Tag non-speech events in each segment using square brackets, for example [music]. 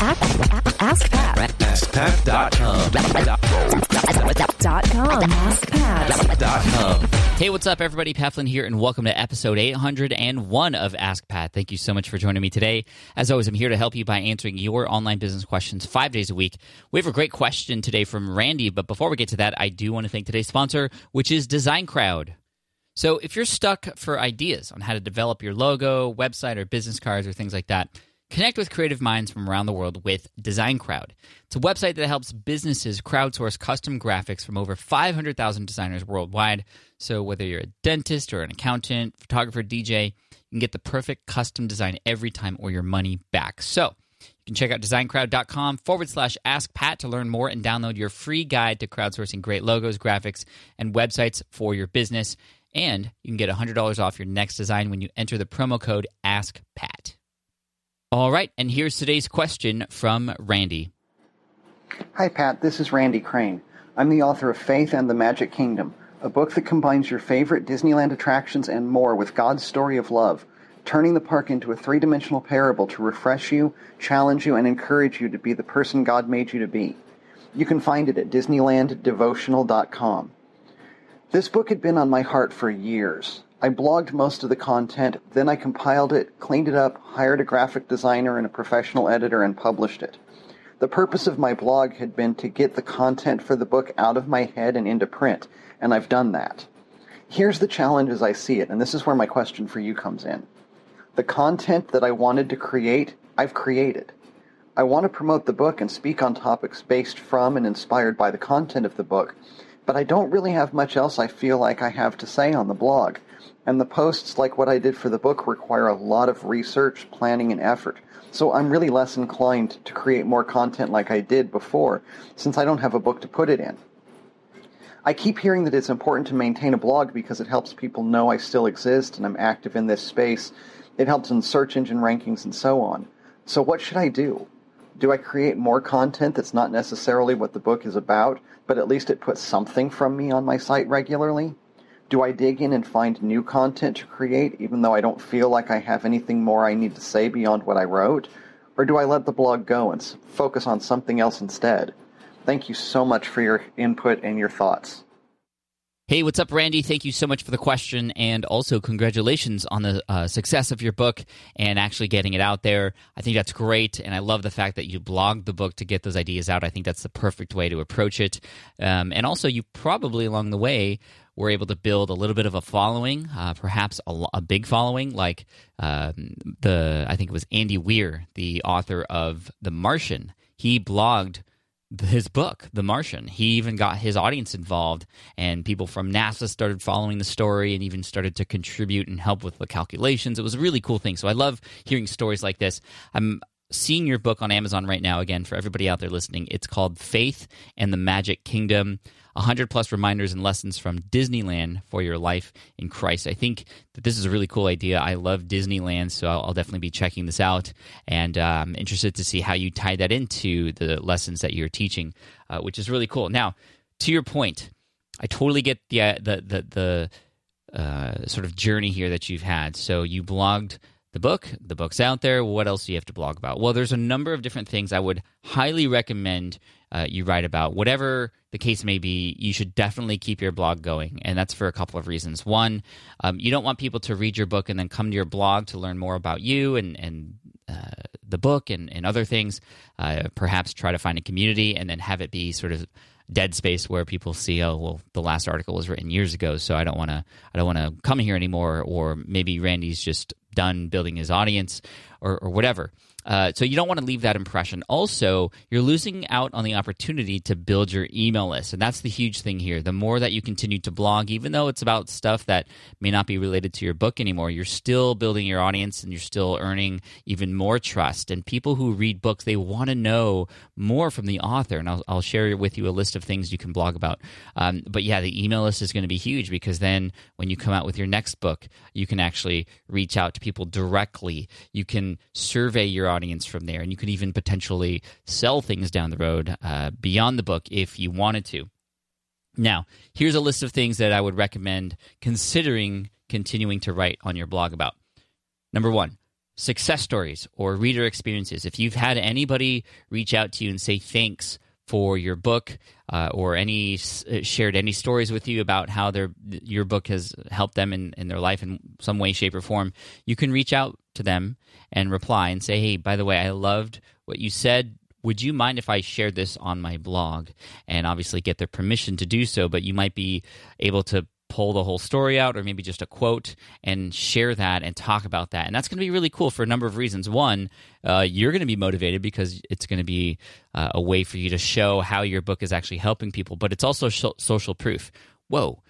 Ask, ask Pat. AskPat.com. Dot com. AskPat. Hey, what's up, everybody? Pat Flynn here, and welcome to episode 801 of Ask Pat. Thank you so much for joining me today. As always, I'm here to help you by answering your online business questions five days a week. We have a great question today from Randy, but before we get to that, I do want to thank today's sponsor, which is Design Crowd. So, if you're stuck for ideas on how to develop your logo, website, or business cards, or things like that, connect with creative minds from around the world with Design Crowd. It's a website that helps businesses crowdsource custom graphics from over 500,000 designers worldwide. So, whether you're a dentist or an accountant, photographer, DJ, you can get the perfect custom design every time or your money back. So, you can check out designcrowd.com forward slash ask Pat to learn more and download your free guide to crowdsourcing great logos, graphics, and websites for your business. And you can get $100 off your next design when you enter the promo code AskPat. All right, and here's today's question from Randy. Hi, Pat. This is Randy Crane. I'm the author of Faith and the Magic Kingdom, a book that combines your favorite Disneyland attractions and more with God's story of love, turning the park into a three dimensional parable to refresh you, challenge you, and encourage you to be the person God made you to be. You can find it at DisneylandDevotional.com. This book had been on my heart for years. I blogged most of the content, then I compiled it, cleaned it up, hired a graphic designer and a professional editor, and published it. The purpose of my blog had been to get the content for the book out of my head and into print, and I've done that. Here's the challenge as I see it, and this is where my question for you comes in. The content that I wanted to create, I've created. I want to promote the book and speak on topics based from and inspired by the content of the book, but I don't really have much else I feel like I have to say on the blog. And the posts, like what I did for the book, require a lot of research, planning, and effort. So I'm really less inclined to create more content like I did before, since I don't have a book to put it in. I keep hearing that it's important to maintain a blog because it helps people know I still exist and I'm active in this space. It helps in search engine rankings and so on. So what should I do? Do I create more content that's not necessarily what the book is about, but at least it puts something from me on my site regularly? Do I dig in and find new content to create even though I don't feel like I have anything more I need to say beyond what I wrote? Or do I let the blog go and focus on something else instead? Thank you so much for your input and your thoughts. Hey, what's up, Randy? Thank you so much for the question, and also congratulations on the uh, success of your book and actually getting it out there. I think that's great, and I love the fact that you blogged the book to get those ideas out. I think that's the perfect way to approach it. Um, and also, you probably along the way were able to build a little bit of a following, uh, perhaps a, a big following, like um, the I think it was Andy Weir, the author of The Martian. He blogged his book, The Martian. He even got his audience involved, and people from NASA started following the story and even started to contribute and help with the calculations. It was a really cool thing. So I love hearing stories like this. I'm seeing your book on Amazon right now. Again, for everybody out there listening, it's called Faith and the Magic Kingdom. 100 plus reminders and lessons from Disneyland for your life in Christ. I think that this is a really cool idea. I love Disneyland, so I'll, definitely be checking this out. And uh, I'm interested to see how you tie that into the lessons that you're teaching, uh, which is really cool. Now, to your point, I totally get the uh, the the, the uh, sort of journey here that you've had. So you blogged the book, the book's out there. What else do you have to blog about? Well, there's a number of different things I would highly recommend uh, you write about. Whatever the case may be, you should definitely keep your blog going. And that's for a couple of reasons. One, um, you don't want people to read your book and then come to your blog to learn more about you and, and uh, the book and, and other things. Uh, perhaps try to find a community and then have it be sort of dead space where people see, oh, well, the last article was written years ago, so I don't want to, I don't want to come here anymore. Or maybe Randy's just done building his audience, or, or whatever. Uh, so you don't want to leave that impression. Also, you're losing out on the opportunity to build your email list, and that's the huge thing here. The more that you continue to blog, even though it's about stuff that may not be related to your book anymore, you're still building your audience and you're still earning even more trust. And people who read books, they want to know more from the author. And I'll, I'll share with you a list of things you can blog about. Um, but yeah, the email list is going to be huge because then when you come out with your next book, you can actually reach out to people directly. You can survey your audience from there, and you could even potentially sell things down the road uh, beyond the book if you wanted to. Now, here's a list of things that I would recommend considering continuing to write on your blog about. Number one, success stories or reader experiences. If you've had anybody reach out to you and say thanks for your book uh, or any uh, shared any stories with you about how their your book has helped them in, in their life in some way shape or form you can reach out to them and reply and say hey by the way i loved what you said. Would you mind if i shared this on my blog? And obviously get their permission to do so but you might be able to pull the whole story out or maybe just a quote and share that and talk about that. And that's going to be really cool for a number of reasons. One, uh, you're going to be motivated because it's going to be uh, a way for you to show how your book is actually helping people, but it's also sh- social proof. Whoa,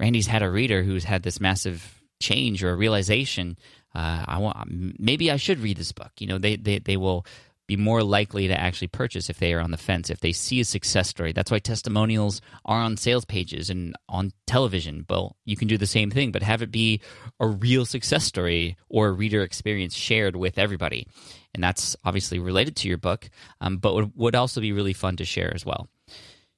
Randy's had a reader who's had this massive change or realization. Uh, I want maybe I should read this book. You know, they they they will be more likely to actually purchase if they are on the fence, if they see a success story. That's why testimonials are on sales pages and on television. Well, you can do the same thing, but have it be a real success story or a reader experience shared with everybody. And that's obviously related to your book, um, but would, would also be really fun to share as well.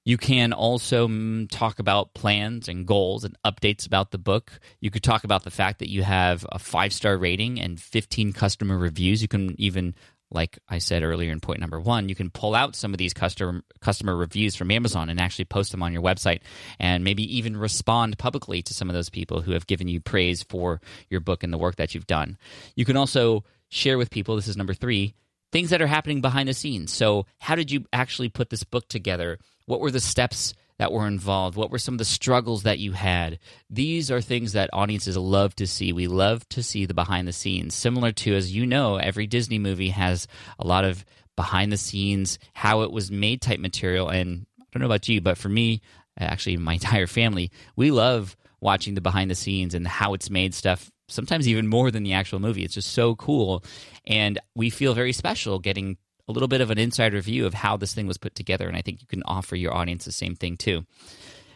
You can also mm, talk about plans and goals and updates about the book. You could talk about the fact that you have a five star rating and 15 customer reviews. You can even like I said earlier in point number one, you can pull out some of these customer customer reviews from Amazon and actually post them on your website, and maybe even respond publicly to some of those people who have given you praise for your book and the work that you've done. You can also share with people. This is number three. Things that are happening behind the scenes. So, how did you actually put this book together? What were the steps that were involved? What were some of the struggles that you had? These are things that audiences love to see. We love to see the behind the scenes. Similar to, as you know, every Disney movie has a lot of behind the scenes, how it was made type material. And I don't know about you, but for me, actually, my [laughs] entire family, we love watching the behind the scenes and how it's made stuff sometimes even more than the actual movie. It's just so cool. And we feel very special getting a little bit of an insider view of how this thing was put together. And I think you can offer your audience the same thing too.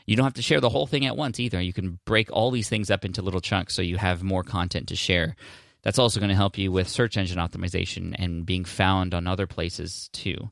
You don't have to share the whole thing at once either. You can break all these things up into little chunks so you have more content to share. That's also going to help you with search engine optimization and being found on other places too.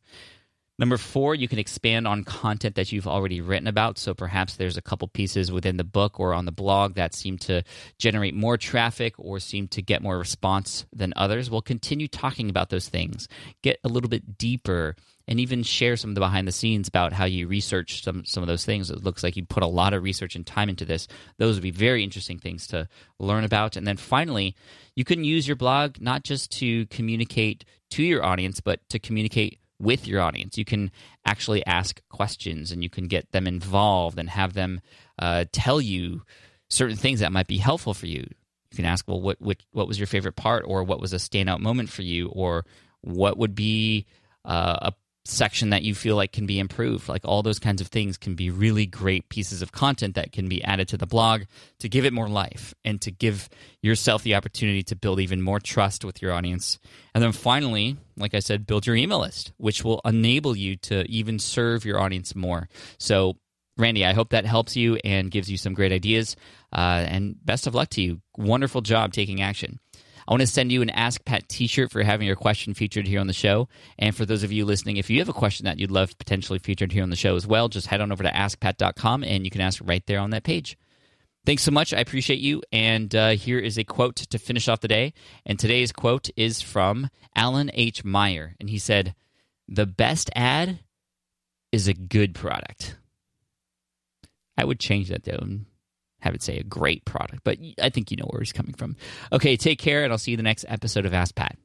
Number four, you can expand on content that you've already written about. So perhaps there's a couple pieces within the book or on the blog that seem to generate more traffic or seem to get more response than others. Well, continue talking about those things. Get a little bit deeper and even share some of the behind the scenes about how you research some, some of those things. It looks like you put a lot of research and time into this. Those would be very interesting things to learn about. And then finally, you can use your blog not just to communicate to your audience, but to communicate with your audience. You can actually ask questions and you can get them involved and have them uh, tell you certain things that might be helpful for you. You can ask, well, what, what what was your favorite part, or what was a standout moment for you, or what would be uh, a section that you feel like can be improved. Like all those kinds of things can be really great pieces of content that can be added to the blog to give it more life and to give yourself the opportunity to build even more trust with your audience. And then finally, like I said, build your email list, which will enable you to even serve your audience more. So, Randy, I hope that helps you and gives you some great ideas. Uh, and best of luck to you. Wonderful job taking action. I want to send you an Ask Pat t shirt for having your question featured here on the show. And for those of you listening, if you have a question that you'd love potentially featured here on the show as well, just head on over to askpat.com and you can ask right there on that page. Thanks so much. I appreciate you. And uh, here is a quote to finish off the day. And today's quote is from Alan H. Meyer. And he said, The best ad is a good product. I would change that though have it say a great product, but I think you know where he's coming from. Okay, take care, and I'll see you the next episode of Ask Pat.